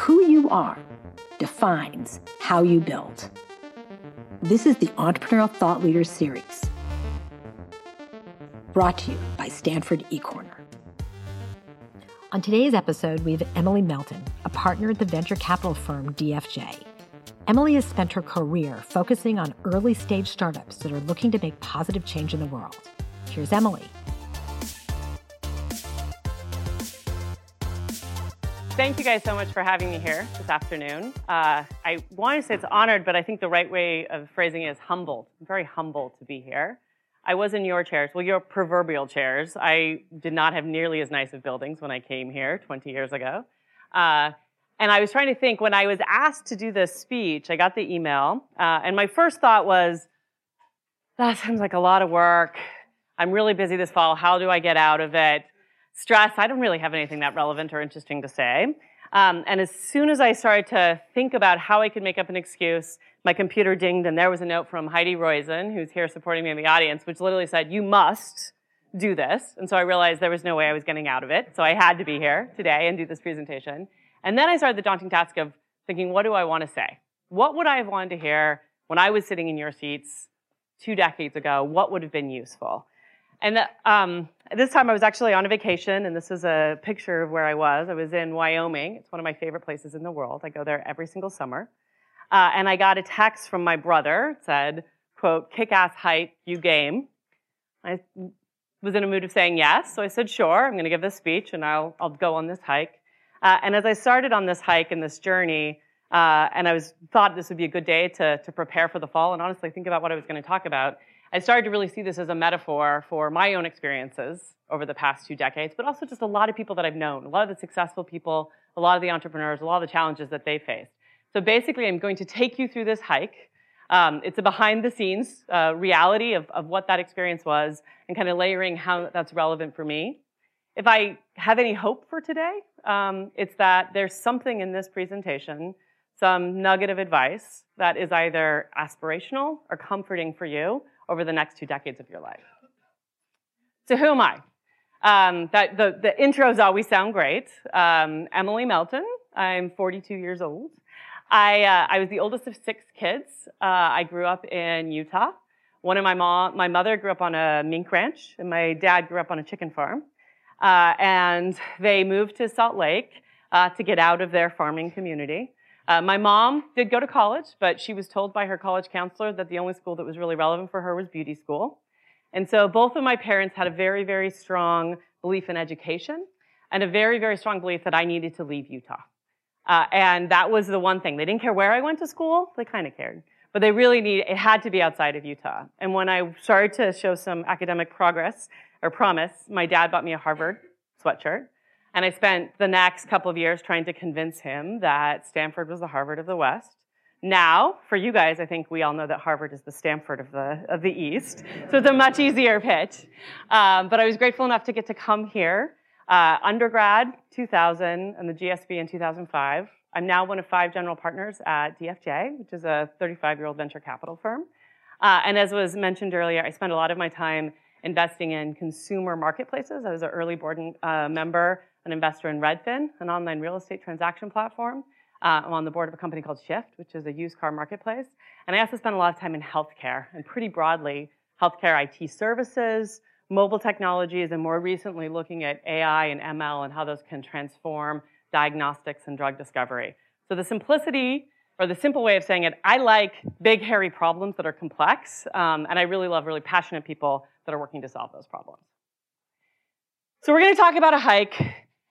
Who you are defines how you build. This is the Entrepreneurial Thought Leaders Series, brought to you by Stanford eCorner. On today's episode, we have Emily Melton, a partner at the venture capital firm DFJ. Emily has spent her career focusing on early stage startups that are looking to make positive change in the world. Here's Emily. Thank you guys so much for having me here this afternoon. Uh, I want to say it's honored, but I think the right way of phrasing it is humbled. I'm very humbled to be here. I was in your chairs, well, your proverbial chairs. I did not have nearly as nice of buildings when I came here 20 years ago. Uh, and I was trying to think when I was asked to do this speech, I got the email, uh, and my first thought was, that sounds like a lot of work. I'm really busy this fall. How do I get out of it? Stress, I don't really have anything that relevant or interesting to say. Um, and as soon as I started to think about how I could make up an excuse, my computer dinged and there was a note from Heidi Roizen, who's here supporting me in the audience, which literally said, you must do this. And so I realized there was no way I was getting out of it. So I had to be here today and do this presentation. And then I started the daunting task of thinking, what do I want to say? What would I have wanted to hear when I was sitting in your seats two decades ago? What would have been useful? And um, this time I was actually on a vacation, and this is a picture of where I was. I was in Wyoming. It's one of my favorite places in the world. I go there every single summer. Uh, and I got a text from my brother. It said, quote, kick-ass hike, you game. I was in a mood of saying yes, so I said, sure, I'm going to give this speech, and I'll, I'll go on this hike. Uh, and as I started on this hike and this journey, uh, and I was thought this would be a good day to, to prepare for the fall and honestly think about what I was going to talk about, I started to really see this as a metaphor for my own experiences over the past two decades, but also just a lot of people that I've known, a lot of the successful people, a lot of the entrepreneurs, a lot of the challenges that they faced. So basically, I'm going to take you through this hike. Um, it's a behind the scenes uh, reality of, of what that experience was and kind of layering how that's relevant for me. If I have any hope for today, um, it's that there's something in this presentation, some nugget of advice that is either aspirational or comforting for you over the next two decades of your life. So who am I? Um, that, the, the intros always sound great. Um, Emily Melton. I'm 42 years old. I, uh, I was the oldest of six kids. Uh, I grew up in Utah. One of my mom, my mother grew up on a mink ranch, and my dad grew up on a chicken farm. Uh, and they moved to Salt Lake uh, to get out of their farming community. Uh, my mom did go to college, but she was told by her college counselor that the only school that was really relevant for her was beauty school. And so both of my parents had a very, very strong belief in education and a very, very strong belief that I needed to leave Utah. Uh, and that was the one thing. They didn't care where I went to school. They kind of cared. But they really need, it had to be outside of Utah. And when I started to show some academic progress or promise, my dad bought me a Harvard sweatshirt. And I spent the next couple of years trying to convince him that Stanford was the Harvard of the West. Now, for you guys, I think we all know that Harvard is the Stanford of the, of the East. So it's a much easier pitch. Um, but I was grateful enough to get to come here. Uh, undergrad, 2000, and the GSB in 2005. I'm now one of five general partners at DFJ, which is a 35-year-old venture capital firm. Uh, and as was mentioned earlier, I spent a lot of my time investing in consumer marketplaces. I was an early board uh, member an investor in Redfin, an online real estate transaction platform. Uh, I'm on the board of a company called Shift, which is a used car marketplace. And I also spend a lot of time in healthcare, and pretty broadly, healthcare IT services, mobile technologies, and more recently looking at AI and ML and how those can transform diagnostics and drug discovery. So the simplicity, or the simple way of saying it, I like big, hairy problems that are complex, um, and I really love really passionate people that are working to solve those problems. So we're going to talk about a hike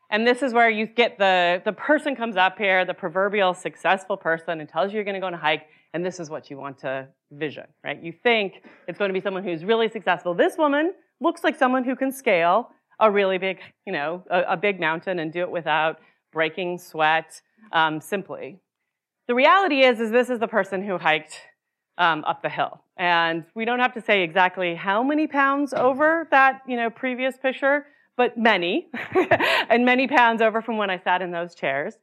and this is where you get the, the person comes up here, the proverbial successful person, and tells you you're going to go on a hike, and this is what you want to vision, right? You think it's going to be someone who's really successful. This woman looks like someone who can scale a really big, you know, a, a big mountain and do it without breaking sweat um, simply. The reality is, is this is the person who hiked um, up the hill. And we don't have to say exactly how many pounds over that, you know, previous picture, but many, and many pounds over from when I sat in those chairs.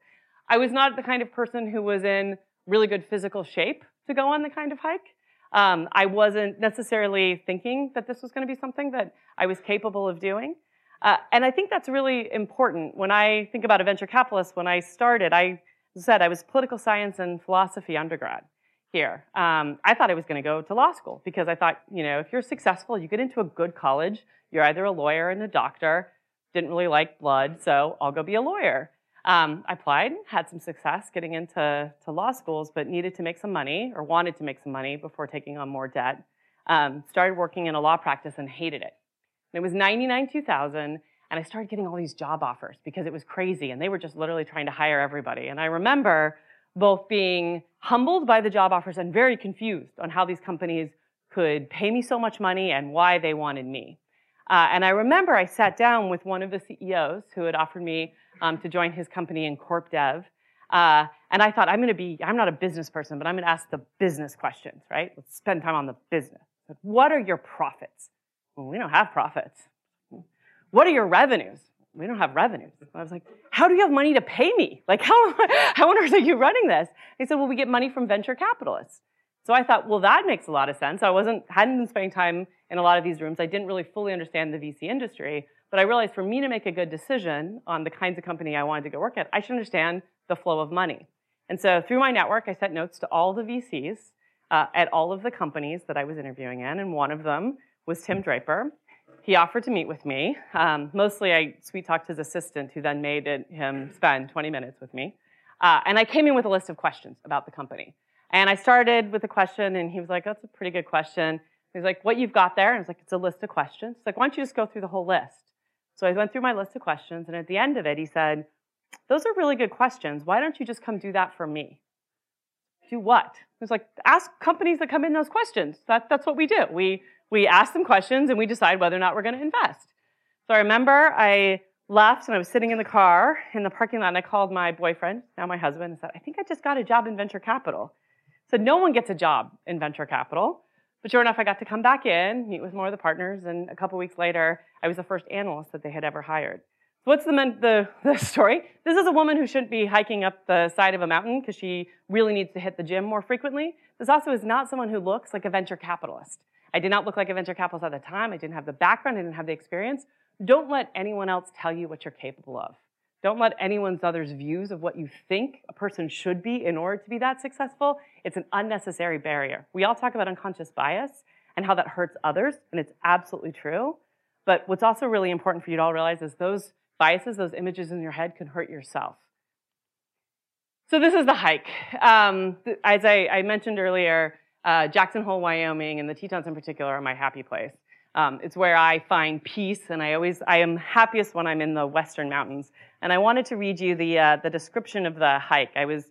I was not the kind of person who was in really good physical shape to go on the kind of hike. Um, I wasn't necessarily thinking that this was going to be something that I was capable of doing. Uh, and I think that's really important. When I think about a venture capitalist, when I started, I said, I was political science and philosophy undergrad here. Um, I thought I was going to go to law school because I thought, you know, if you're successful, you get into a good college, you're either a lawyer and a doctor. Didn't really like blood, so I'll go be a lawyer. Um, I applied, had some success getting into to law schools, but needed to make some money or wanted to make some money before taking on more debt. Um, started working in a law practice and hated it. And it was 99 2000, and I started getting all these job offers because it was crazy, and they were just literally trying to hire everybody. And I remember both being humbled by the job offers and very confused on how these companies could pay me so much money and why they wanted me. Uh, and I remember I sat down with one of the CEOs who had offered me um, to join his company in corp dev. Uh, and I thought, I'm going to be, I'm not a business person, but I'm going to ask the business questions, right? Let's spend time on the business. What are your profits? Well, we don't have profits. What are your revenues? we don't have revenues. I was like, how do you have money to pay me? Like, how, how on earth are you running this? He said, well, we get money from venture capitalists. So I thought, well, that makes a lot of sense. I wasn't, hadn't been spending time in a lot of these rooms. I didn't really fully understand the VC industry, but I realized for me to make a good decision on the kinds of company I wanted to go work at, I should understand the flow of money. And so through my network, I sent notes to all the VCs uh, at all of the companies that I was interviewing in, and one of them was Tim Draper he offered to meet with me. Um, mostly, I sweet talked his assistant, who then made it, him spend 20 minutes with me. Uh, and I came in with a list of questions about the company. And I started with a question, and he was like, "That's a pretty good question." He's like, "What you've got there?" And I was like, "It's a list of questions." He's like, "Why don't you just go through the whole list?" So I went through my list of questions, and at the end of it, he said, "Those are really good questions. Why don't you just come do that for me?" Do what? He was like, "Ask companies that come in those questions. That, that's what we do. We we ask them questions and we decide whether or not we're going to invest. So I remember I left and I was sitting in the car in the parking lot and I called my boyfriend, now my husband, and said, I think I just got a job in venture capital. So no one gets a job in venture capital. But sure enough, I got to come back in, meet with more of the partners, and a couple weeks later, I was the first analyst that they had ever hired. So what's the, the, the story? This is a woman who shouldn't be hiking up the side of a mountain because she really needs to hit the gym more frequently. This also is not someone who looks like a venture capitalist. I did not look like a venture capitalist at the time. I didn't have the background. I didn't have the experience. Don't let anyone else tell you what you're capable of. Don't let anyone's other's views of what you think a person should be in order to be that successful. It's an unnecessary barrier. We all talk about unconscious bias and how that hurts others, and it's absolutely true. But what's also really important for you to all realize is those biases, those images in your head can hurt yourself. So this is the hike. Um, as I, I mentioned earlier, uh, Jackson Hole, Wyoming, and the Tetons in particular are my happy place. Um, it's where I find peace, and I always I am happiest when I'm in the Western Mountains. And I wanted to read you the uh, the description of the hike. I was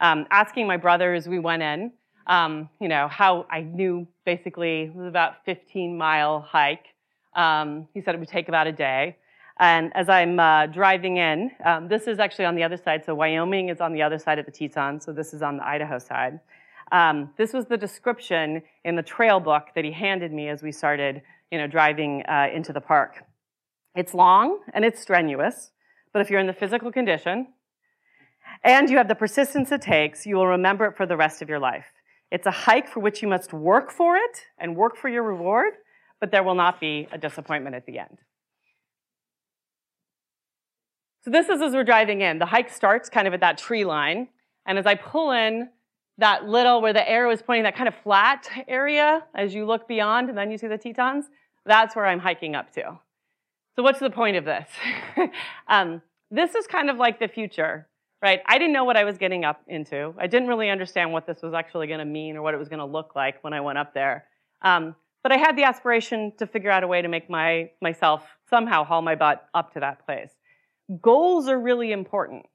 um, asking my brother as we went in, um, you know, how I knew basically it was about 15 mile hike. Um, he said it would take about a day. And as I'm uh, driving in, um, this is actually on the other side. So Wyoming is on the other side of the Tetons. So this is on the Idaho side. Um, this was the description in the trail book that he handed me as we started, you know, driving uh, into the park. It's long and it's strenuous, but if you're in the physical condition and you have the persistence it takes, you will remember it for the rest of your life. It's a hike for which you must work for it and work for your reward, but there will not be a disappointment at the end. So this is as we're driving in. The hike starts kind of at that tree line, and as I pull in, that little where the arrow is pointing, that kind of flat area as you look beyond and then you see the Tetons, that's where I'm hiking up to. So what's the point of this? um, this is kind of like the future, right? I didn't know what I was getting up into. I didn't really understand what this was actually going to mean or what it was going to look like when I went up there. Um, but I had the aspiration to figure out a way to make my myself somehow haul my butt up to that place. Goals are really important.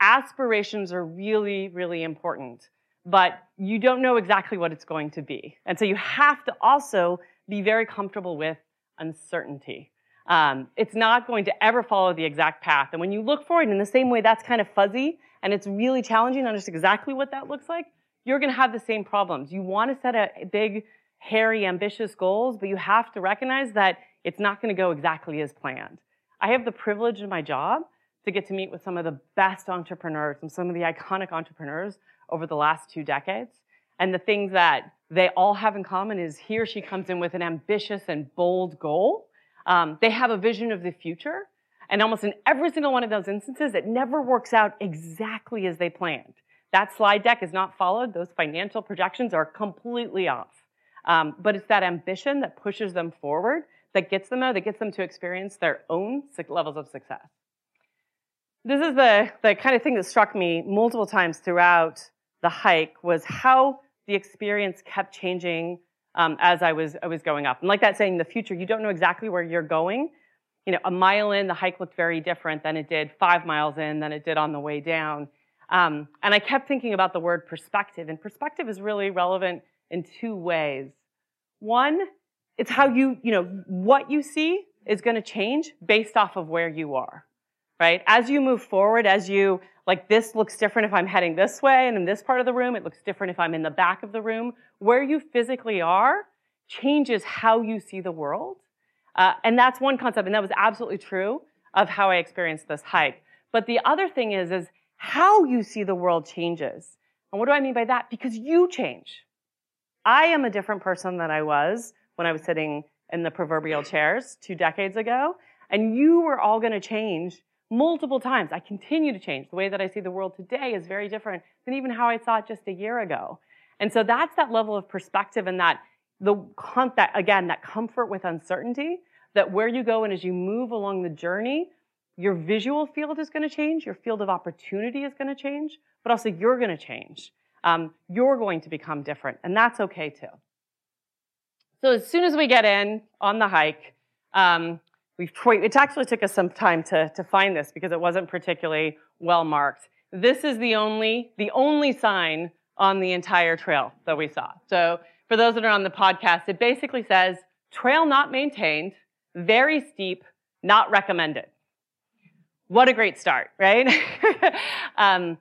Aspirations are really, really important but you don't know exactly what it's going to be. And so you have to also be very comfortable with uncertainty. Um, it's not going to ever follow the exact path. And when you look forward in the same way that's kind of fuzzy and it's really challenging to understand exactly what that looks like, you're going to have the same problems. You want to set a big, hairy, ambitious goals, but you have to recognize that it's not going to go exactly as planned. I have the privilege in my job to get to meet with some of the best entrepreneurs and some of the iconic entrepreneurs over the last two decades. And the things that they all have in common is he or she comes in with an ambitious and bold goal. Um, they have a vision of the future, And almost in every single one of those instances, it never works out exactly as they planned. That slide deck is not followed. Those financial projections are completely off. Um, but it's that ambition that pushes them forward, that gets them there, that gets them to experience their own levels of success. This is the, the kind of thing that struck me multiple times throughout the hike was how the experience kept changing um, as I was, I was going up. And like that saying, the future, you don't know exactly where you're going. You know, a mile in, the hike looked very different than it did five miles in, than it did on the way down. Um, and I kept thinking about the word perspective, and perspective is really relevant in two ways. One, it's how you, you know, what you see is going to change based off of where you are, right? As you move forward, as you, like this looks different if I'm heading this way and in this part of the room, it looks different if I'm in the back of the room. Where you physically are changes how you see the world. Uh, and that's one concept, and that was absolutely true of how I experienced this hike. But the other thing is, is how you see the world changes. And what do I mean by that? Because you change. I am a different person than I was when I was sitting in the proverbial chairs two decades ago. And you were all going to change multiple times. I continue to change. The way that I see the world today is very different than even how I saw it just a year ago. And so that's that level of perspective and that the that again that comfort with uncertainty that where you go and as you move along the journey your visual field is going to change your field of opportunity is going to change but also you're going to change um, you're going to become different and that's okay too so as soon as we get in on the hike um, we've it actually took us some time to, to find this because it wasn't particularly well marked this is the only the only sign on the entire trail that we saw so for those that are on the podcast, it basically says trail not maintained, very steep, not recommended. What a great start, right? um,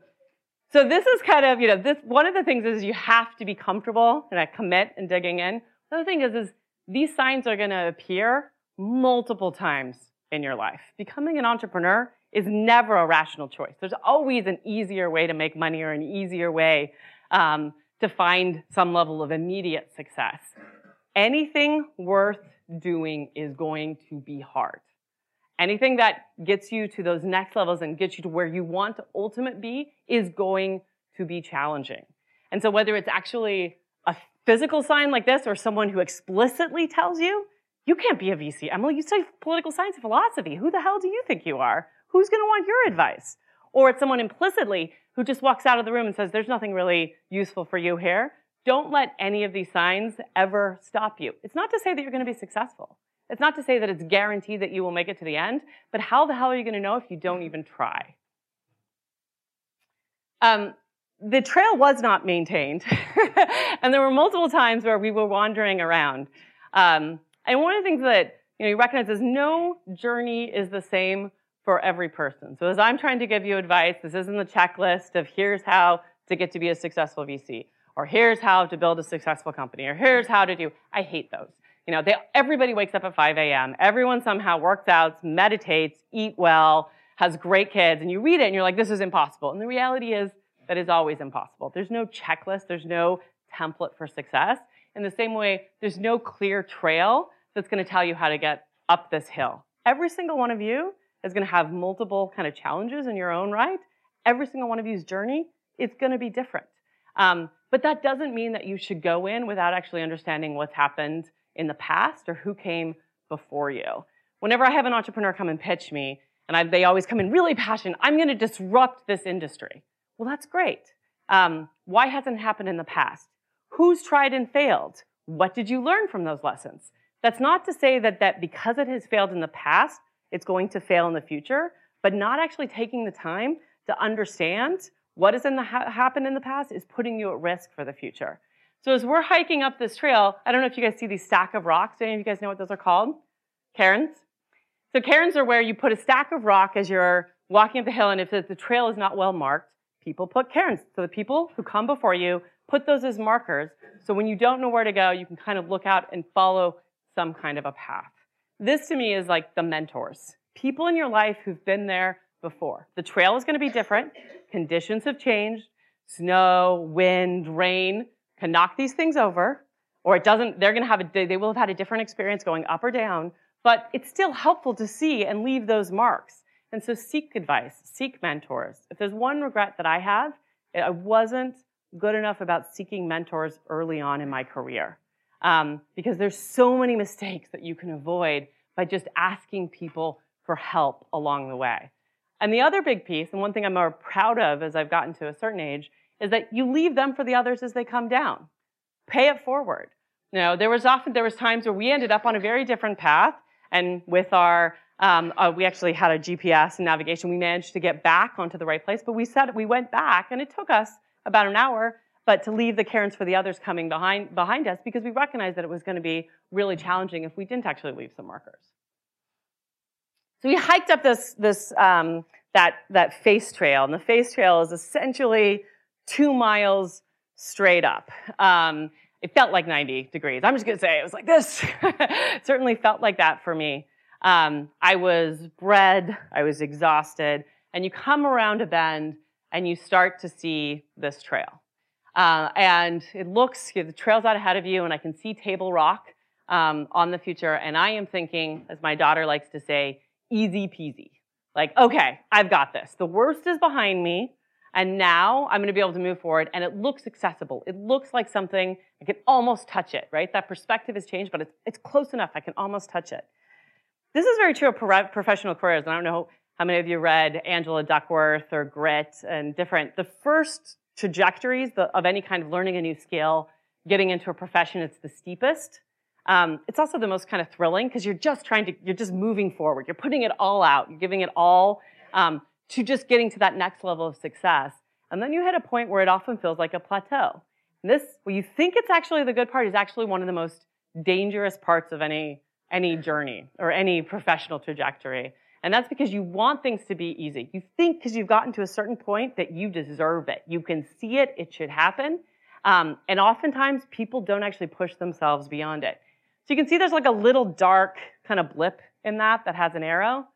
so this is kind of, you know, this one of the things is you have to be comfortable and I commit and digging in. The other thing is, is these signs are going to appear multiple times in your life. Becoming an entrepreneur is never a rational choice. There's always an easier way to make money or an easier way um, to find some level of immediate success. Anything worth doing is going to be hard. Anything that gets you to those next levels and gets you to where you want to ultimate be is going to be challenging. And so whether it's actually a physical sign like this or someone who explicitly tells you, you can't be a VC. Emily, you study political science and philosophy. Who the hell do you think you are? Who's going to want your advice? Or it's someone implicitly who just walks out of the room and says, there's nothing really useful for you here. Don't let any of these signs ever stop you. It's not to say that you're going to be successful. It's not to say that it's guaranteed that you will make it to the end, but how the hell are you going to know if you don't even try? Um, the trail was not maintained, and there were multiple times where we were wandering around. Um, and one of the things that you know you recognize is no journey is the same for every person. So as I'm trying to give you advice, this isn't the checklist of here's how to get to be a successful VC, or here's how to build a successful company, or here's how to do. I hate those. You know, they, everybody wakes up at 5 a.m. Everyone somehow works out, meditates, eat well, has great kids, and you read it and you're like, this is impossible. And the reality is that is always impossible. There's no checklist. There's no template for success. In the same way, there's no clear trail that's going to tell you how to get up this hill. Every single one of you is going to have multiple kind of challenges in your own right. Every single one of you's journey is going to be different. Um, but that doesn't mean that you should go in without actually understanding what's happened in the past or who came before you. Whenever I have an entrepreneur come and pitch me, and I, they always come in really passionate, I'm going to disrupt this industry. Well, that's great. Um, why hasn't it happened in the past? Who's tried and failed? What did you learn from those lessons? That's not to say that, that because it has failed in the past, it's going to fail in the future, but not actually taking the time to understand what has in the ha- happened in the past is putting you at risk for the future. So as we're hiking up this trail, I don't know if you guys see these stack of rocks. Do any of you guys know what those are called? Cairns. So cairns are where you put a stack of rock as you're walking up the hill, and if the trail is not well marked, people put cairns. So the people who come before you put those as markers. So when you don't know where to go, you can kind of look out and follow some kind of a path. This to me is like the mentors. People in your life who've been there before. The trail is going to be different. Conditions have changed. Snow, wind, rain can knock these things over, or it doesn't, they're going to have a, they will have had a different experience going up or down, but it's still helpful to see and leave those marks. And so seek advice, seek mentors. If there's one regret that I have, I wasn't good enough about seeking mentors early on in my career. Um, because there's so many mistakes that you can avoid by just asking people for help along the way. And the other big piece, and one thing I'm more proud of as I've gotten to a certain age, is that you leave them for the others as they come down. Pay it forward. You know, there was often there was times where we ended up on a very different path, and with our um, uh, we actually had a GPS and navigation. We managed to get back onto the right place, but we said we went back, and it took us about an hour, but to leave the cairns for the others coming behind behind us because we recognized that it was going to be really challenging if we didn't actually leave some markers. So we hiked up this this um, that that face trail, and the face trail is essentially two miles straight up. Um, it felt like 90 degrees. I'm just going to say it was like this. certainly felt like that for me. Um, I was bred, I was exhausted, and you come around a bend and you start to see this trail. Uh, and it looks, the trail's out ahead of you, and I can see Table Rock um, on the future, and I am thinking, as my daughter likes to say, easy peasy. Like, okay, I've got this. The worst is behind me, and now I'm going to be able to move forward, and it looks accessible. It looks like something I can almost touch it, right? That perspective has changed, but it's, it's close enough. I can almost touch it. This is very true of professional careers. And I don't know how many of you read Angela Duckworth or Grit and different. The first trajectories of any kind of learning a new skill, getting into a profession, it's the steepest. Um, it's also the most kind of thrilling because you're just trying to, you're just moving forward. You're putting it all out. You're giving it all um, to just getting to that next level of success. And then you hit a point where it often feels like a plateau. And this, what you think it's actually the good part, is actually one of the most dangerous parts of any any journey or any professional trajectory. And that's because you want things to be easy. You think because you've gotten to a certain point that you deserve it. You can see it, it should happen. Um, and oftentimes people don't actually push themselves beyond it. So you can see there's like a little dark kind of blip in that that has an arrow.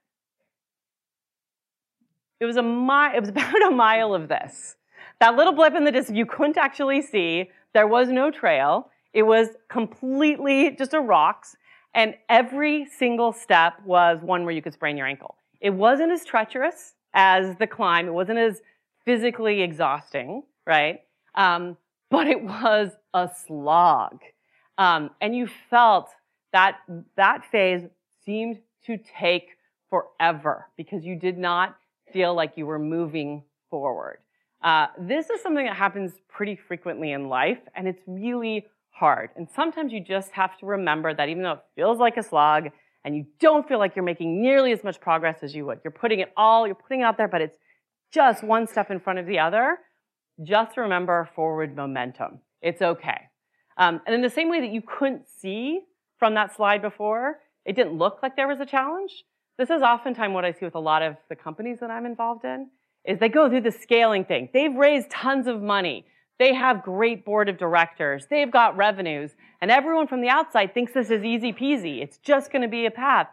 It was a mile, it was about a mile of this. That little blip in the distance you couldn't actually see. There was no trail. It was completely just a rocks. And every single step was one where you could sprain your ankle. It wasn't as treacherous as the climb. It wasn't as physically exhausting, right? Um, but it was a slog. Um, and you felt that that phase seemed to take forever because you did not feel like you were moving forward. Uh, this is something that happens pretty frequently in life, and it's really hard. And sometimes you just have to remember that even though it feels like a slog and you don't feel like you're making nearly as much progress as you would, you're putting it all, you're putting it out there, but it's just one step in front of the other. Just remember forward momentum. It's okay. Um, and in the same way that you couldn't see from that slide before, it didn't look like there was a challenge. This is oftentimes what I see with a lot of the companies that I'm involved in, is they go through the scaling thing. They've raised tons of money. They have great board of directors. They've got revenues. And everyone from the outside thinks this is easy peasy. It's just going to be a path.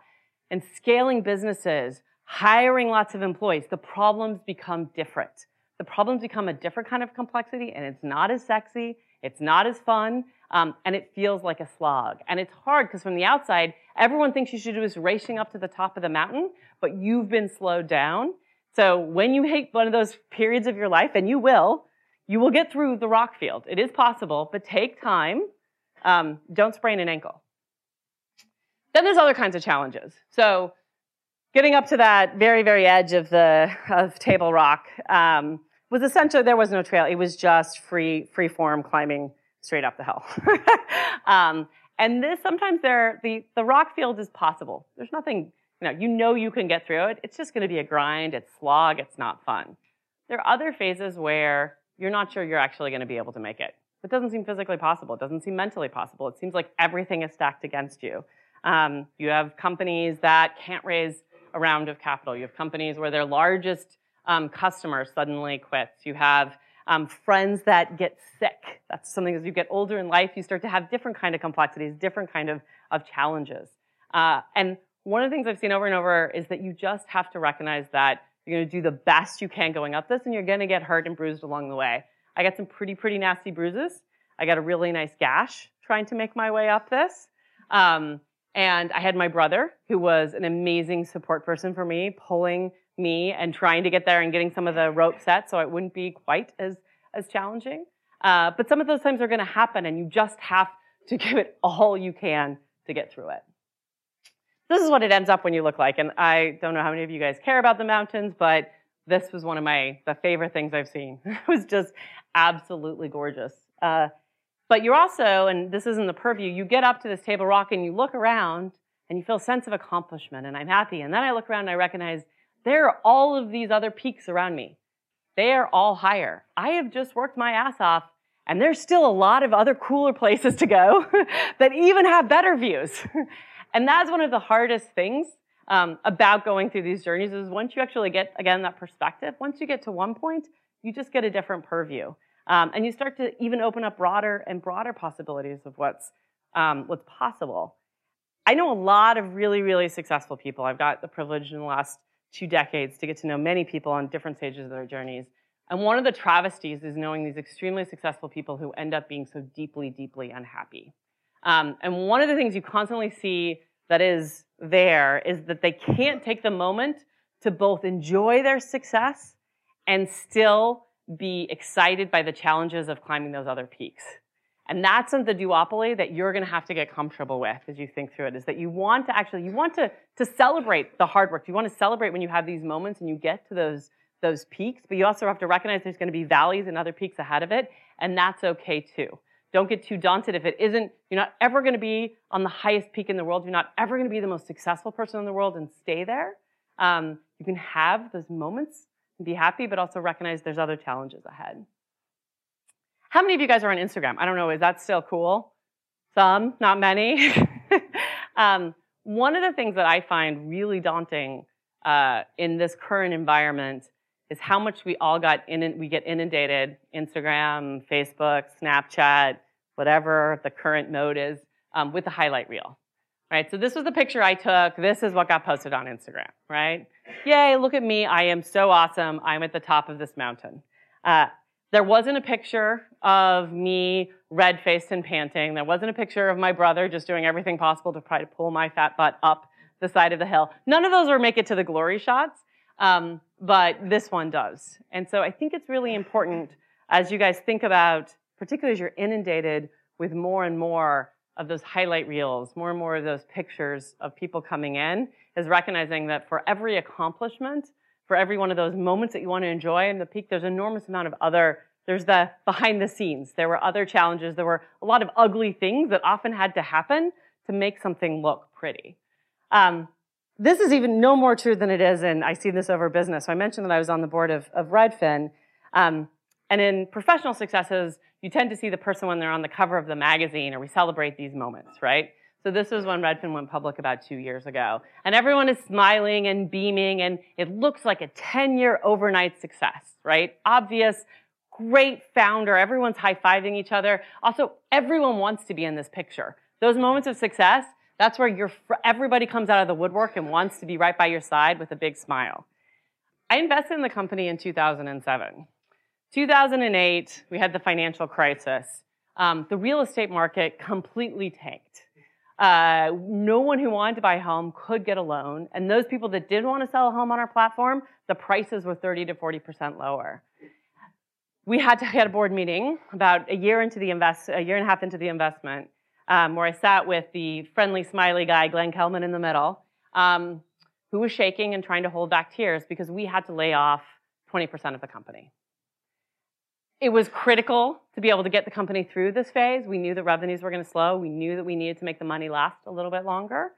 And scaling businesses, hiring lots of employees, the problems become different. The problems become a different kind of complexity and it's not as sexy. It's not as fun. Um, and it feels like a slog. And it's hard because from the outside, everyone thinks you should do is racing up to the top of the mountain, but you've been slowed down. So when you hit one of those periods of your life, and you will, you will get through the rock field. It is possible, but take time. Um, don't sprain an ankle. Then there's other kinds of challenges. So getting up to that very, very edge of the of Table Rock um, was essentially there was no trail. It was just free free form climbing straight up the hill. um, and this sometimes there the the rock field is possible. There's nothing you know you know you can get through it. It's just going to be a grind. It's slog. It's not fun. There are other phases where you're not sure you're actually going to be able to make it. It doesn't seem physically possible. It doesn't seem mentally possible. It seems like everything is stacked against you. Um, you have companies that can't raise a round of capital. You have companies where their largest um, customer suddenly quits. You have um, friends that get sick. That's something as you get older in life, you start to have different kind of complexities, different kind of, of challenges. Uh, and one of the things I've seen over and over is that you just have to recognize that you're going to do the best you can going up this, and you're going to get hurt and bruised along the way. I got some pretty, pretty nasty bruises. I got a really nice gash trying to make my way up this. Um, And I had my brother, who was an amazing support person for me, pulling me and trying to get there and getting some of the rope set so it wouldn't be quite as, as challenging. Uh, but some of those times are going to happen, and you just have to give it all you can to get through it. This is what it ends up when you look like. And I don't know how many of you guys care about the mountains, but this was one of my the favorite things I've seen. it was just absolutely gorgeous. Uh, but you're also, and this isn't the purview, you get up to this table rock and you look around and you feel a sense of accomplishment and I'm happy. And then I look around and I recognize there are all of these other peaks around me. They are all higher. I have just worked my ass off and there's still a lot of other cooler places to go that even have better views. And that's one of the hardest things um, about going through these journeys is once you actually get, again, that perspective, once you get to one point, you just get a different purview. Um, and you start to even open up broader and broader possibilities of what's, um, what's possible. I know a lot of really, really successful people. I've got the privilege in the last two decades to get to know many people on different stages of their journeys. And one of the travesties is knowing these extremely successful people who end up being so deeply, deeply unhappy. Um, and one of the things you constantly see that is there is that they can't take the moment to both enjoy their success and still be excited by the challenges of climbing those other peaks. And that's the duopoly that you're going to have to get comfortable with as you think through it, is that you want to actually, you want to, to celebrate the hard work. You want to celebrate when you have these moments and you get to those those peaks, but you also have to recognize there's going to be valleys and other peaks ahead of it, and that's okay too. Don't get too daunted if it isn't, you're not ever going to be on the highest peak in the world. You're not ever going to be the most successful person in the world and stay there. Um, you can have those moments and be happy, but also recognize there's other challenges ahead. How many of you guys are on Instagram? I don't know, is that still cool? Some, not many. um, one of the things that I find really daunting uh, in this current environment is how much we all got in, we get inundated, Instagram, Facebook, Snapchat, whatever the current mode is, um, with the highlight reel. Right, so this was the picture I took. This is what got posted on Instagram, right? Yay, look at me. I am so awesome. I'm at the top of this mountain. Uh, there wasn't a picture of me red faced and panting. There wasn't a picture of my brother just doing everything possible to try to pull my fat butt up the side of the hill. None of those will make it to the glory shots. Um, but this one does. And so I think it's really important as you guys think about, particularly as you're inundated with more and more of those highlight reels, more and more of those pictures of people coming in, is recognizing that for every accomplishment, for every one of those moments that you want to enjoy in the peak, there's enormous amount of other, there's the behind the scenes. There were other challenges. There were a lot of ugly things that often had to happen to make something look pretty. Um, this is even no more true than it is, and I see this over business. So I mentioned that I was on the board of, of Redfin. Um, and in professional successes, you tend to see the person when they're on the cover of the magazine, or we celebrate these moments, right? So this was when Redfin went public about two years ago. And everyone is smiling and beaming, and it looks like a 10-year overnight success, right? Obvious, great founder, everyone's high-fiving each other. Also, everyone wants to be in this picture. Those moments of success, that's where you everybody comes out of the woodwork and wants to be right by your side with a big smile. I invested in the company in 2007. 2008, we had the financial crisis. Um, the real estate market completely tanked. Uh, no one who wanted to buy a home could get a loan, and those people that did want to sell a home on our platform, the prices were 30 to 40 percent lower. We had to had a board meeting about a year into the invest, a year and a half into the investment, um, where I sat with the friendly, smiley guy, Glenn Kelman, in the middle, um, who was shaking and trying to hold back tears because we had to lay off 20% of the company. It was critical to be able to get the company through this phase. We knew that revenues were going to slow. We knew that we needed to make the money last a little bit longer.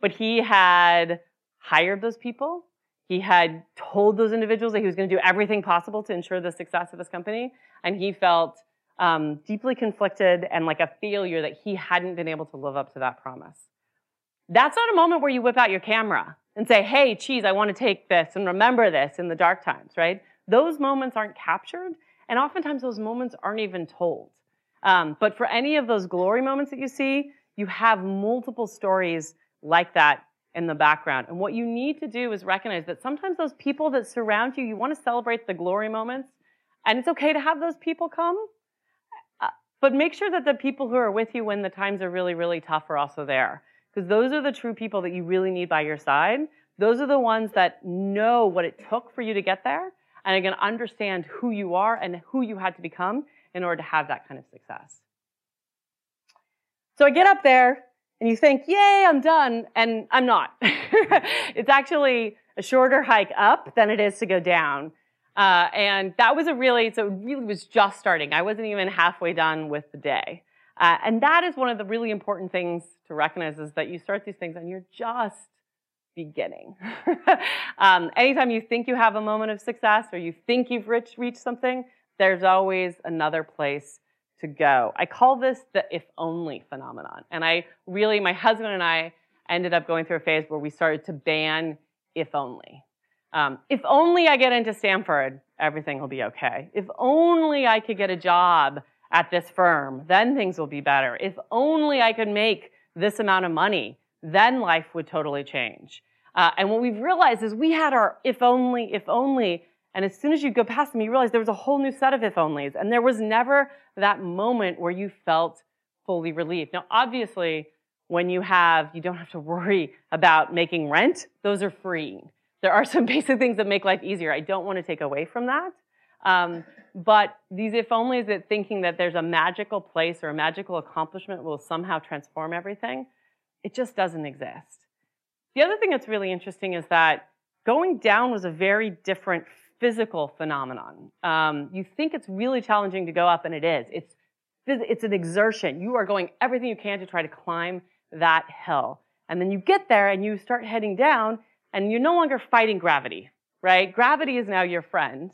But he had hired those people. He had told those individuals that he was going to do everything possible to ensure the success of his company. And he felt um, deeply conflicted and like a failure that he hadn't been able to live up to that promise. That's not a moment where you whip out your camera and say, hey, cheese, I want to take this and remember this in the dark times, right? Those moments aren't captured, and oftentimes those moments aren't even told. Um, but for any of those glory moments that you see, you have multiple stories like that in the background. And what you need to do is recognize that sometimes those people that surround you, you want to celebrate the glory moments, and it's okay to have those people come, but make sure that the people who are with you when the times are really, really tough are also there. because those are the true people that you really need by your side. Those are the ones that know what it took for you to get there and to understand who you are and who you had to become in order to have that kind of success. So I get up there and you think, yay, I'm done. And I'm not. it's actually a shorter hike up than it is to go down. Uh, and that was a really, so it really was just starting. I wasn't even halfway done with the day. Uh, and that is one of the really important things to recognize is that you start these things and you're just beginning. um, anytime you think you have a moment of success or you think you've reached, something, there's always another place to go. I call this the if only phenomenon. And I really, my husband and I ended up going through a phase where we started to ban if only. Um, if only I get into Stanford, everything will be okay. If only I could get a job at this firm, then things will be better. If only I could make this amount of money, then life would totally change. Uh, and what we've realized is we had our if only, if only, and as soon as you go past them, you realize there was a whole new set of if onlys. And there was never that moment where you felt fully relieved. Now, obviously, when you have, you don't have to worry about making rent, those are free. There are some basic things that make life easier. I don't want to take away from that. Um, but these if onlys that thinking that there's a magical place or a magical accomplishment will somehow transform everything, it just doesn't exist. The other thing that's really interesting is that going down was a very different physical phenomenon. Um, you think it's really challenging to go up, and it is. It's it's an exertion. You are going everything you can to try to climb that hill, and then you get there and you start heading down, and you're no longer fighting gravity, right? Gravity is now your friend,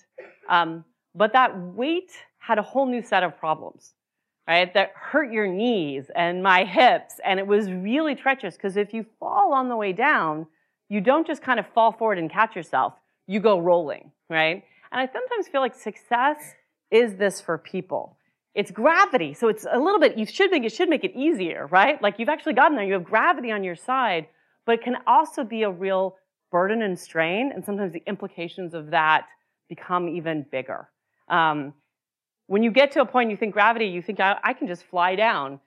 um, but that weight had a whole new set of problems, right? That hurt your knees and my hips, and it was really treacherous because if you fall on the way down, you don't just kind of fall forward and catch yourself you go rolling, right? And I sometimes feel like success is this for people. It's gravity, so it's a little bit, you should make, it should make it easier, right? Like you've actually gotten there, you have gravity on your side, but it can also be a real burden and strain, and sometimes the implications of that become even bigger. Um, when you get to a point you think gravity, you think, I, I can just fly down.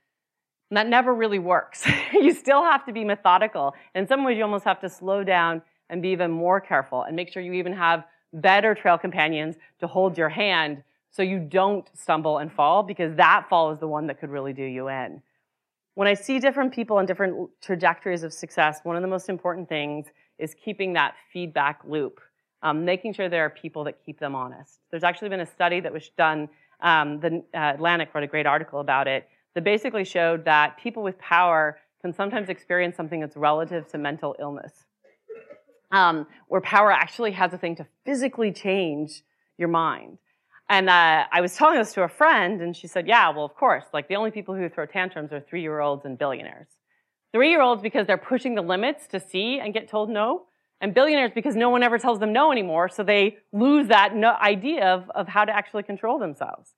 And that never really works. you still have to be methodical. In some ways, you almost have to slow down and be even more careful and make sure you even have better trail companions to hold your hand so you don't stumble and fall because that fall is the one that could really do you in. When I see different people on different trajectories of success, one of the most important things is keeping that feedback loop, um, making sure there are people that keep them honest. There's actually been a study that was done, um, the uh, Atlantic wrote a great article about it, that basically showed that people with power can sometimes experience something that's relative to mental illness um, where power actually has a thing to physically change your mind. And uh, I was telling this to a friend, and she said, "Yeah, well, of course. Like the only people who throw tantrums are three-year-olds and billionaires. Three-year-olds because they're pushing the limits to see and get told no, and billionaires because no one ever tells them no anymore, so they lose that no idea of, of how to actually control themselves.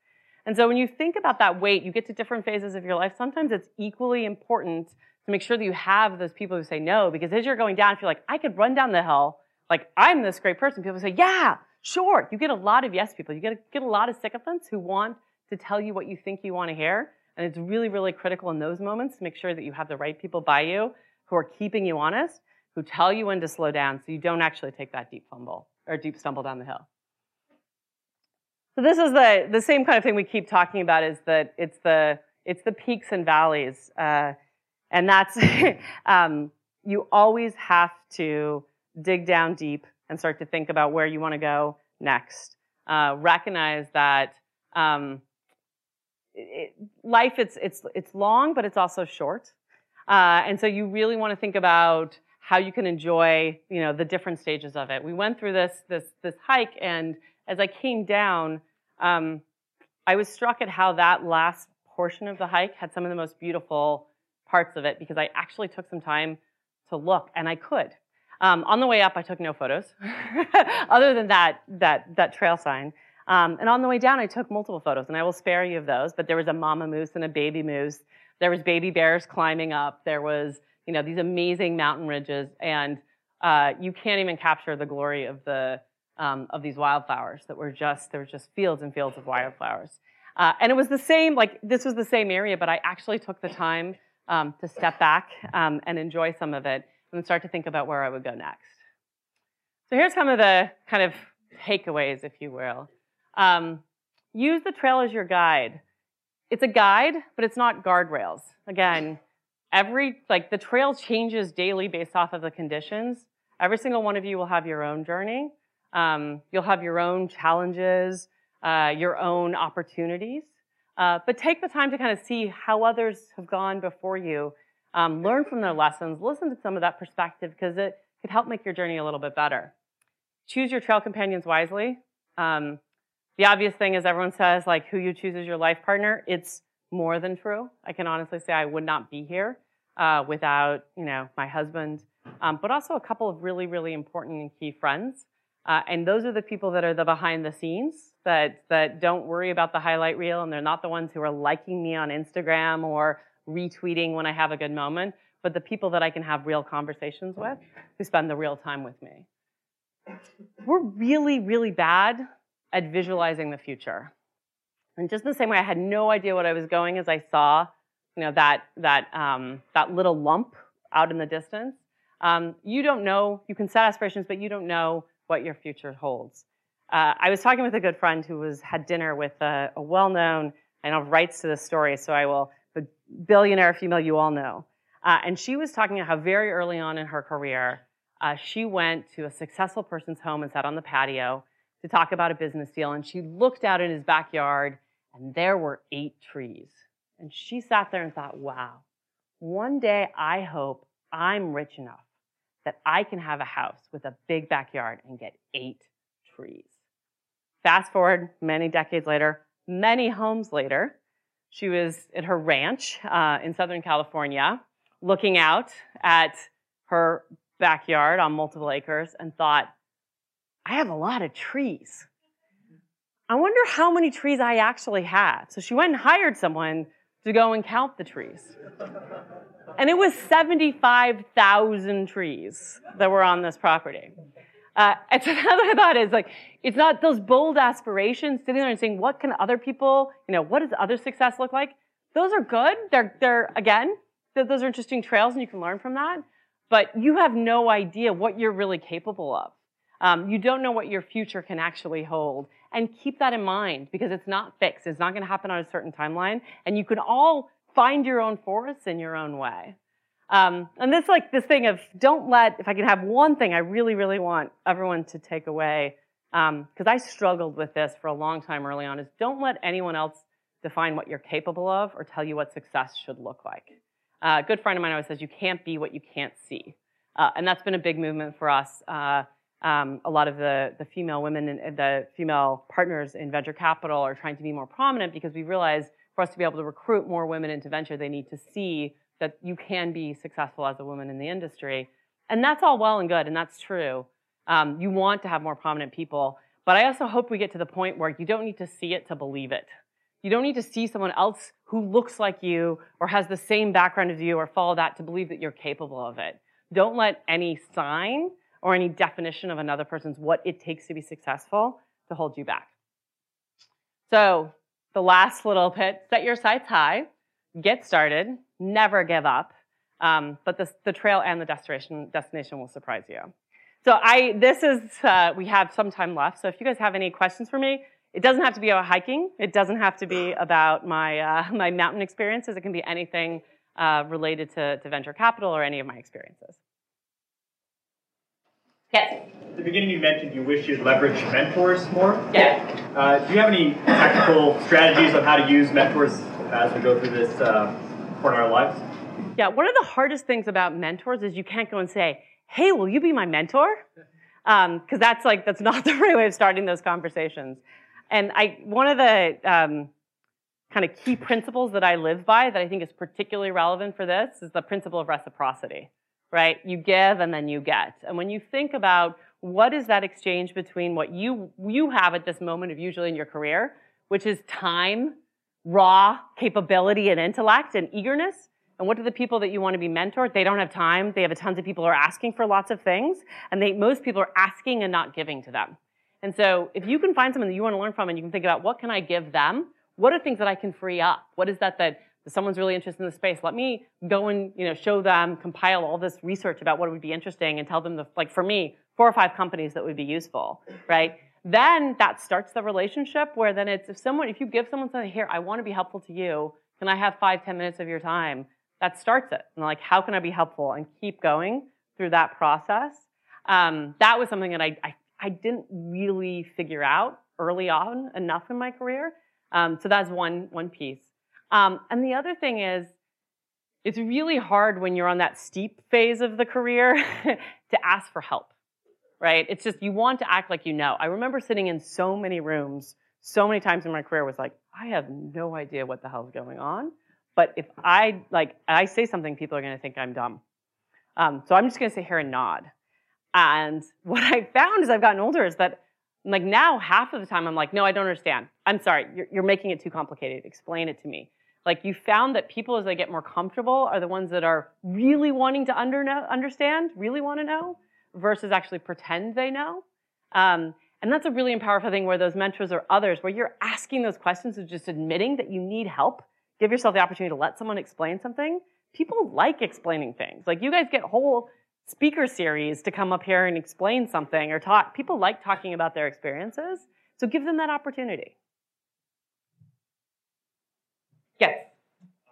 And so when you think about that weight, you get to different phases of your life. Sometimes it's equally important to make sure that you have those people who say no, because as you're going down, if you're like, I could run down the hill, like I'm this great person, people say, yeah, sure. You get a lot of yes people. You get, get a lot of sycophants who want to tell you what you think you want to hear. And it's really, really critical in those moments to make sure that you have the right people by you who are keeping you honest, who tell you when to slow down so you don't actually take that deep fumble or deep stumble down the hill. So this is the, the same kind of thing we keep talking about is that it's the, it's the peaks and valleys. Uh, and that's, um, you always have to dig down deep and start to think about where you want to go next. Uh, recognize that um, it, life it's it's it's long, but it's also short, uh, and so you really want to think about how you can enjoy you know the different stages of it. We went through this this this hike, and as I came down, um, I was struck at how that last portion of the hike had some of the most beautiful parts of it because I actually took some time to look, and I could. Um, on the way up, I took no photos, other than that that that trail sign. Um, and on the way down, I took multiple photos, and I will spare you of those. But there was a mama moose and a baby moose. There was baby bears climbing up. There was you know these amazing mountain ridges, and uh, you can't even capture the glory of the um, of these wildflowers that were just there were just fields and fields of wildflowers. Uh, and it was the same like this was the same area, but I actually took the time um, to step back um, and enjoy some of it and start to think about where I would go next. So here's some of the kind of takeaways, if you will. Um, use the trail as your guide. It's a guide, but it's not guardrails. Again, every, like the trail changes daily based off of the conditions. Every single one of you will have your own journey. Um, you'll have your own challenges, uh, your own opportunities. Uh, but take the time to kind of see how others have gone before you. Um, learn from their lessons. Listen to some of that perspective because it could help make your journey a little bit better. Choose your trail companions wisely. Um, the obvious thing is everyone says like who you choose as your life partner. It's more than true. I can honestly say I would not be here uh, without you know my husband, um, but also a couple of really really important and key friends. Uh, and those are the people that are the behind the scenes that that don't worry about the highlight reel, and they're not the ones who are liking me on Instagram or retweeting when I have a good moment, but the people that I can have real conversations with, who spend the real time with me. We're really really bad at visualizing the future. And just the same way, I had no idea what I was going as I saw, you know, that that um, that little lump out in the distance. Um, you don't know. You can set aspirations, but you don't know what your future holds. Uh, I was talking with a good friend who was had dinner with a, a well-known, I know rights to this story, so I will. The billionaire female you all know, uh, and she was talking about how very early on in her career, uh, she went to a successful person's home and sat on the patio to talk about a business deal, and she looked out in his backyard and there were eight trees. And she sat there and thought, wow, one day I hope I'm rich enough that I can have a house with a big backyard and get eight trees. Fast forward many decades later, many homes later, she was at her ranch uh, in Southern California looking out at her backyard on multiple acres and thought, I have a lot of trees. I wonder how many trees I actually have. So she went and hired someone to go and count the trees. And it was 75,000 trees that were on this property. Uh, and so another thought is like, it's not those bold aspirations sitting there and saying, what can other people, you know, what does other success look like? Those are good. They're, they're, again, those are interesting trails and you can learn from that. But you have no idea what you're really capable of. Um, you don't know what your future can actually hold. And keep that in mind because it's not fixed. It's not going to happen on a certain timeline. And you can all find your own forests in your own way. Um, and this like this thing of don't let, if I can have one thing I really, really want everyone to take away, because um, I struggled with this for a long time early on, is don't let anyone else define what you're capable of or tell you what success should look like. Uh, a good friend of mine always says you can't be what you can't see. Uh, and that's been a big movement for us. Uh, um, a lot of the, the female women and the female partners in venture capital are trying to be more prominent because we realize for us to be able to recruit more women into venture, they need to see that you can be successful as a woman in the industry. And that's all well and good, and that's true. Um, you want to have more prominent people, but I also hope we get to the point where you don't need to see it to believe it. You don't need to see someone else who looks like you or has the same background as you or follow that to believe that you're capable of it. Don't let any sign or any definition of another person's what it takes to be successful to hold you back. So, the last little bit set your sights high, get started, never give up. Um, but the, the trail and the destination, destination will surprise you. So I, this is, uh, we have some time left. So if you guys have any questions for me, it doesn't have to be about hiking. It doesn't have to be about my, uh, my mountain experiences. It can be anything uh, related to, to venture capital or any of my experiences. Yes. At the beginning, you mentioned you wish you'd leverage mentors more. Yeah. Uh, do you have any practical strategies on how to use mentors as we go through this uh, part of our lives? Yeah. One of the hardest things about mentors is you can't go and say, "Hey, will you be my mentor?" Because um, that's like that's not the right way of starting those conversations. And I, one of the um, kind of key principles that I live by that I think is particularly relevant for this is the principle of reciprocity right? You give and then you get. And when you think about what is that exchange between what you, you have at this moment of usually in your career, which is time, raw capability and intellect and eagerness, and what do the people that you want to be mentored? They don't have time. They have tons of people who are asking for lots of things, and they, most people are asking and not giving to them. And so if you can find someone that you want to learn from and you can think about what can I give them? What are things that I can free up? What is that that someone's really interested in the space. Let me go and you know show them, compile all this research about what would be interesting, and tell them the like for me four or five companies that would be useful, right? Then that starts the relationship where then it's if someone if you give someone something here, I want to be helpful to you. Can I have five ten minutes of your time? That starts it. And like how can I be helpful and keep going through that process. Um, that was something that I, I I didn't really figure out early on enough in my career. Um, so that's one one piece. Um, and the other thing is, it's really hard when you're on that steep phase of the career to ask for help, right? It's just you want to act like you know. I remember sitting in so many rooms, so many times in my career, was like, I have no idea what the hell's going on. But if I like, I say something, people are going to think I'm dumb. Um, so I'm just going to sit here and nod. And what I found as I've gotten older is that like now half of the time I'm like, no, I don't understand. I'm sorry, you're, you're making it too complicated. Explain it to me. Like you found that people as they get more comfortable are the ones that are really wanting to under know, understand, really want to know, versus actually pretend they know. Um, and that's a really powerful thing where those mentors or others, where you're asking those questions of just admitting that you need help, give yourself the opportunity to let someone explain something. People like explaining things. Like you guys get whole speaker series to come up here and explain something or talk. People like talking about their experiences, so give them that opportunity. Yes.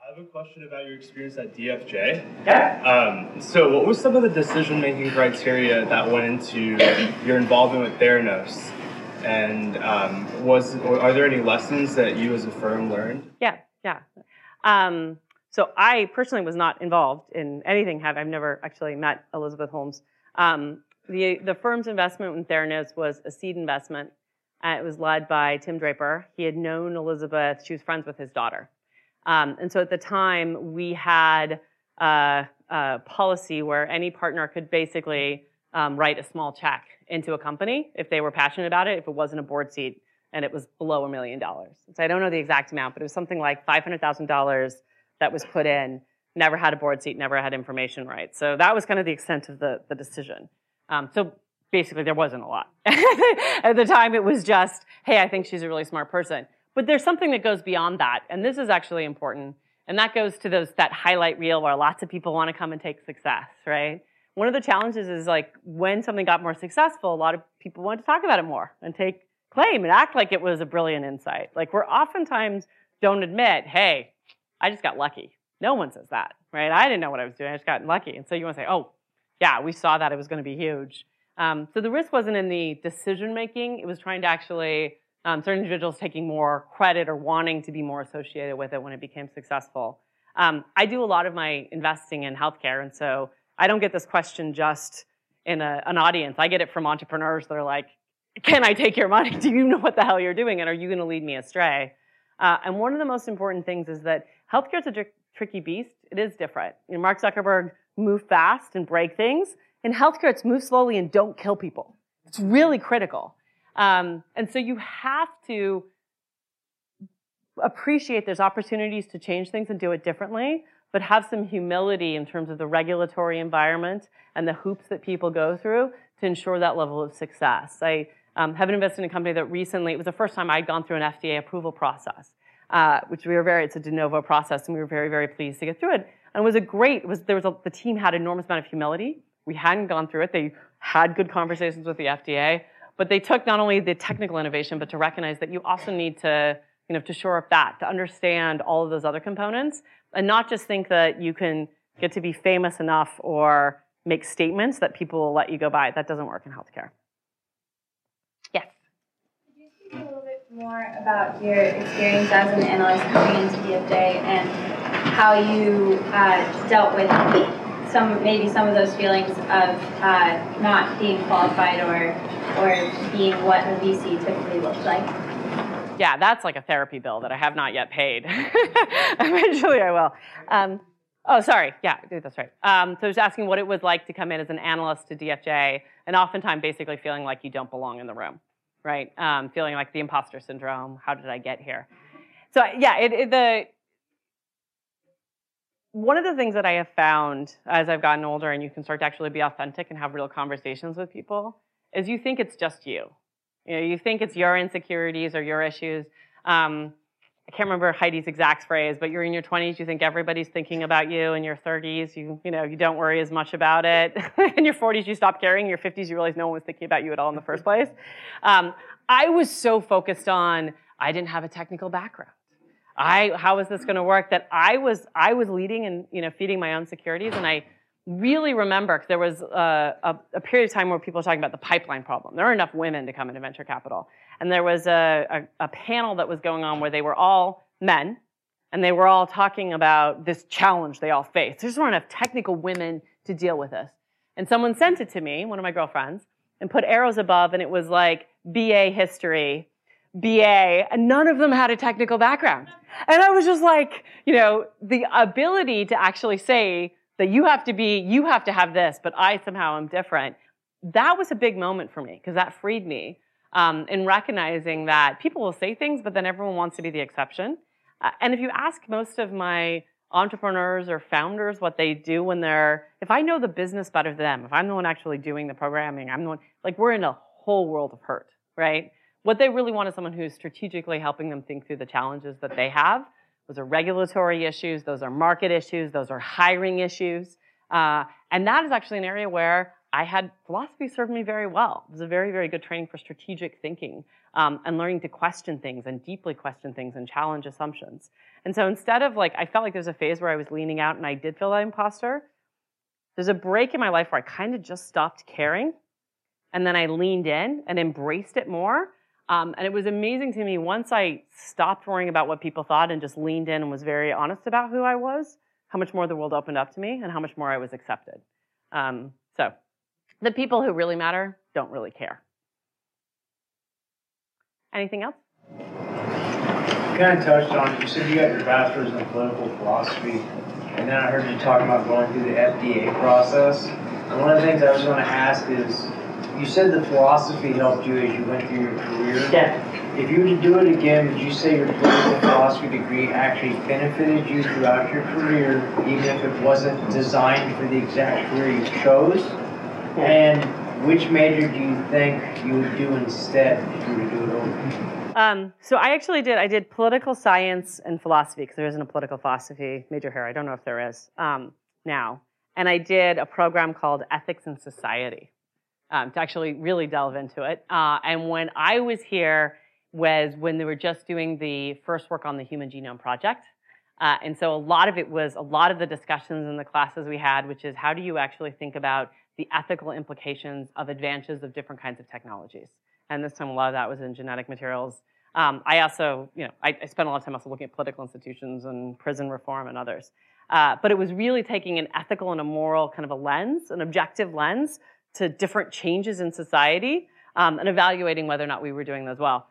I have a question about your experience at DFJ. Yeah. Um, so, what were some of the decision-making criteria that went into your involvement with Theranos? And um, was are there any lessons that you as a firm learned? Yeah, yeah. Um, so I personally was not involved in anything. Have I've never actually met Elizabeth Holmes. Um, the the firm's investment in Theranos was a seed investment. Uh, it was led by Tim Draper. He had known Elizabeth. She was friends with his daughter, um, and so at the time we had a, a policy where any partner could basically um, write a small check into a company if they were passionate about it. If it wasn't a board seat and it was below a million dollars, so I don't know the exact amount, but it was something like five hundred thousand dollars that was put in never had a board seat, never had information rights. So that was kind of the extent of the, the decision. Um, so basically, there wasn't a lot. At the time, it was just, hey, I think she's a really smart person. But there's something that goes beyond that, and this is actually important. And that goes to those that highlight reel where lots of people want to come and take success, right? One of the challenges is like when something got more successful, a lot of people want to talk about it more and take claim and act like it was a brilliant insight. Like we're oftentimes don't admit, hey, I just got lucky. No one says that, right? I didn't know what I was doing. I just got lucky. And so you want to say, oh, yeah, we saw that it was going to be huge. Um, so the risk wasn't in the decision making. It was trying to actually um, certain individuals taking more credit or wanting to be more associated with it when it became successful. Um, I do a lot of my investing in healthcare, and so I don't get this question just in a, an audience. I get it from entrepreneurs that are like, "Can I take your money? Do you know what the hell you're doing, and are you going to lead me astray?" Uh, and one of the most important things is that healthcare is a tr- tricky beast. It is different. You know, Mark Zuckerberg moved fast and break things. In healthcare, it's move slowly and don't kill people. It's really critical. Um, and so you have to appreciate there's opportunities to change things and do it differently, but have some humility in terms of the regulatory environment and the hoops that people go through to ensure that level of success. I um, have invested in a company that recently, it was the first time I'd gone through an FDA approval process uh, which we were very, it's a de novo process, and we were very, very pleased to get through it. And it was a great, it was, there was a, the team had an enormous amount of humility. We hadn't gone through it. They had good conversations with the FDA, but they took not only the technical innovation, but to recognize that you also need to, you know, to shore up that, to understand all of those other components, and not just think that you can get to be famous enough or make statements that people will let you go by. That doesn't work in healthcare. Yes Could you speak a little bit more about your experience as an analyst coming into DFJ and how you uh, dealt with some maybe some of those feelings of uh, not being qualified or or being what a VC typically looks like. Yeah, that's like a therapy bill that I have not yet paid. Eventually, I will. Um, oh, sorry. Yeah, that's right. Um, so I was asking what it was like to come in as an analyst to DFJ, and oftentimes basically feeling like you don't belong in the room right? Um, feeling like the imposter syndrome. How did I get here? So yeah, it, it, the one of the things that I have found as I've gotten older, and you can start to actually be authentic and have real conversations with people, is you think it's just you. You know, you think it's your insecurities or your issues. Um, I can't remember Heidi's exact phrase, but you're in your 20s, you think everybody's thinking about you. In your 30s, you, you know, you don't worry as much about it. in your 40s, you stop caring. In your 50s, you realize no one was thinking about you at all in the first place. Um, I was so focused on, I didn't have a technical background. I, how is this going to work? That I was, I was leading and, you know, feeding my own securities. And I really remember, there was a, a, a period of time where people were talking about the pipeline problem. There are enough women to come into venture capital. And there was a, a, a panel that was going on where they were all men, and they were all talking about this challenge they all face. There just weren't enough technical women to deal with this. And someone sent it to me, one of my girlfriends, and put arrows above, and it was like BA history, BA, and none of them had a technical background. And I was just like, you know, the ability to actually say that you have to be, you have to have this, but I somehow am different. That was a big moment for me because that freed me um, in recognizing that people will say things, but then everyone wants to be the exception. Uh, and if you ask most of my entrepreneurs or founders what they do when they're, if I know the business better than them, if I'm the one actually doing the programming, I'm the one, like we're in a whole world of hurt, right? What they really want is someone who's strategically helping them think through the challenges that they have. Those are regulatory issues, those are market issues, those are hiring issues. Uh, and that is actually an area where I had philosophy served me very well. It was a very, very good training for strategic thinking um, and learning to question things and deeply question things and challenge assumptions. And so instead of like, I felt like there's a phase where I was leaning out and I did feel that imposter. There's a break in my life where I kind of just stopped caring. And then I leaned in and embraced it more. Um, and it was amazing to me once I stopped worrying about what people thought and just leaned in and was very honest about who I was, how much more the world opened up to me and how much more I was accepted. Um, so the people who really matter don't really care. Anything else? You kind of touched on it. You said you got your bachelor's in political philosophy, and then I heard you talking about going through the FDA process. And one of the things I was going to ask is, you said the philosophy helped you as you went through your career. Yeah. If you were to do it again, would you say your political philosophy degree actually benefited you throughout your career, even if it wasn't designed for the exact career you chose? And which major do you think you would do instead if you were to do it over? Um, so I actually did. I did political science and philosophy because there isn't a political philosophy major here. I don't know if there is um, now. And I did a program called Ethics and Society um, to actually really delve into it. Uh, and when I was here was when they were just doing the first work on the Human Genome Project. Uh, and so a lot of it was a lot of the discussions in the classes we had, which is how do you actually think about the ethical implications of advances of different kinds of technologies. And this time, a lot of that was in genetic materials. Um, I also, you know, I, I, spent a lot of time also looking at political institutions and prison reform and others. Uh, but it was really taking an ethical and a moral kind of a lens, an objective lens to different changes in society um, and evaluating whether or not we were doing those well.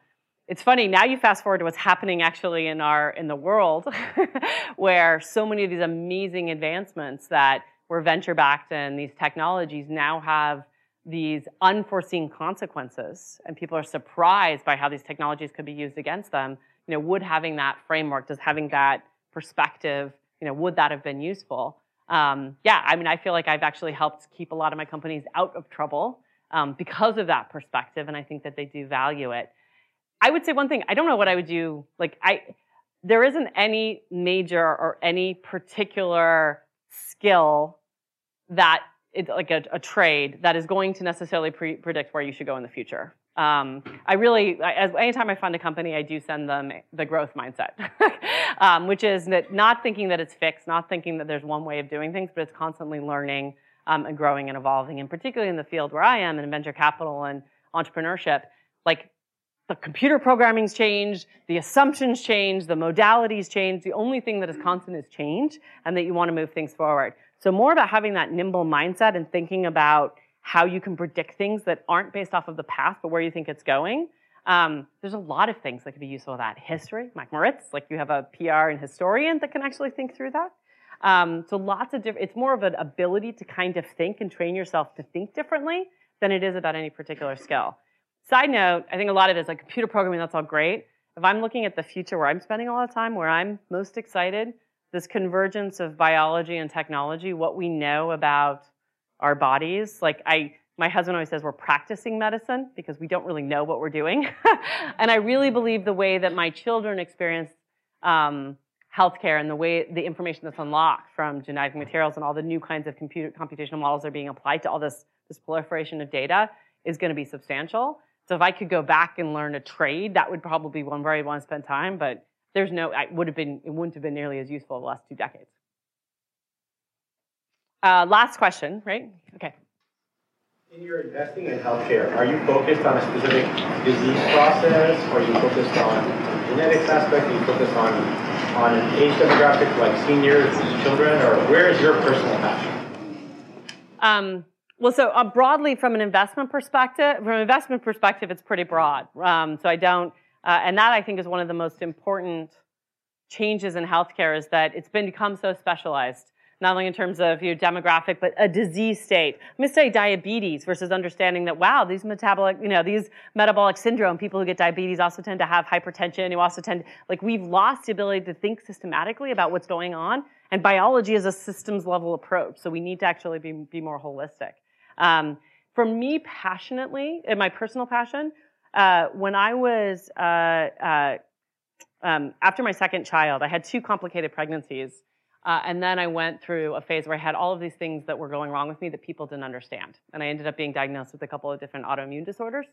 It's funny now. You fast forward to what's happening actually in our in the world, where so many of these amazing advancements that were venture backed and these technologies now have these unforeseen consequences and people are surprised by how these technologies could be used against them you know would having that framework does having that perspective you know would that have been useful um, yeah i mean i feel like i've actually helped keep a lot of my companies out of trouble um, because of that perspective and i think that they do value it i would say one thing i don't know what i would do like i there isn't any major or any particular skill that it's like a, a, trade that is going to necessarily pre- predict where you should go in the future. Um, I really, as, anytime I fund a company, I do send them the growth mindset, um, which is that not thinking that it's fixed, not thinking that there's one way of doing things, but it's constantly learning um, and growing and evolving. And particularly in the field where I am in venture capital and entrepreneurship, like the computer programming's changed, the assumptions change, the modalities change. The only thing that is constant is change, and that you want to move things forward. So more about having that nimble mindset and thinking about how you can predict things that aren't based off of the past, but where you think it's going. Um, there's a lot of things that could be useful with that. History, Mike Moritz, like you have a PR and historian that can actually think through that. Um, so lots of different, it's more of an ability to kind of think and train yourself to think differently than it is about any particular skill. Side note, I think a lot of it is like computer programming, that's all great. If I'm looking at the future where I'm spending a lot of time, where I'm most excited, this convergence of biology and technology, what we know about our bodies, like I, my husband always says we're practicing medicine because we don't really know what we're doing. and I really believe the way that my children experience um, healthcare and the way the information that's unlocked from genetic materials and all the new kinds of computer, computational models that are being applied to all this, this proliferation of data is going to be substantial. So if I could go back and learn a trade, that would probably be one where I'd want to spend time. But there's no, I would have been, it wouldn't have been nearly as useful the last two decades. Uh, last question, right? Okay. In your investing in healthcare, are you focused on a specific disease process? Or are you focused on genetics aspect? Are you focused on, on an age demographic like seniors, children? Or where is your personal passion? Um, well, so uh, broadly from an investment perspective, from an investment perspective, it's pretty broad. Um, so I don't, uh, and that I think is one of the most important changes in healthcare is that it's been become so specialized not only in terms of your demographic, but a disease state. I'm going to say diabetes versus understanding that, wow, these metabolic, you know, these metabolic syndrome, people who get diabetes also tend to have hypertension, who also tend, like we've lost the ability to think systematically about what's going on. And biology is a systems level approach. So we need to actually be, be more holistic. Um, for me, passionately, in my personal passion, uh, when I was, uh, uh, um, after my second child, I had two complicated pregnancies. Uh, and then I went through a phase where I had all of these things that were going wrong with me that people didn't understand. And I ended up being diagnosed with a couple of different autoimmune disorders.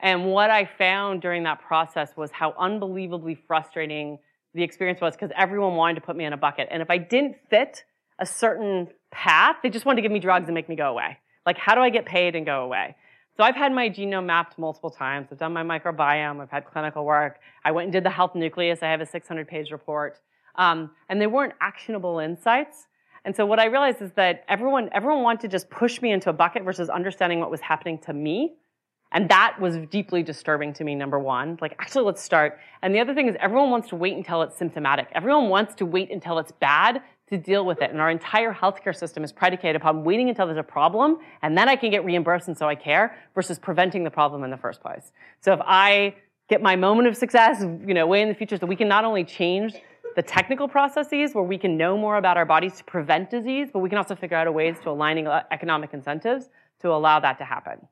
And what I found during that process was how unbelievably frustrating the experience was because everyone wanted to put me in a bucket. And if I didn't fit a certain path, they just wanted to give me drugs and make me go away. Like, how do I get paid and go away? So I've had my genome mapped multiple times. I've done my microbiome. I've had clinical work. I went and did the health nucleus. I have a 600 page report. Um, and they weren't actionable insights. And so what I realized is that everyone, everyone wanted to just push me into a bucket versus understanding what was happening to me. And that was deeply disturbing to me, number one. Like, actually, let's start. And the other thing is everyone wants to wait until it's symptomatic. Everyone wants to wait until it's bad to deal with it. And our entire healthcare system is predicated upon waiting until there's a problem and then I can get reimbursed and so I care versus preventing the problem in the first place. So if I get my moment of success, you know, way in the future so we can not only change the technical processes where we can know more about our bodies to prevent disease, but we can also figure out ways to aligning uh, economic incentives to allow that to happen.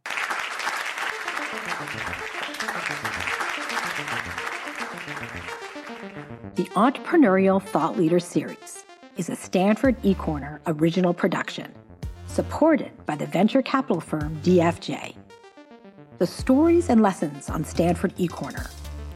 The Entrepreneurial Thought Leader Series is a Stanford eCorner original production, supported by the venture capital firm DFJ. The stories and lessons on Stanford eCorner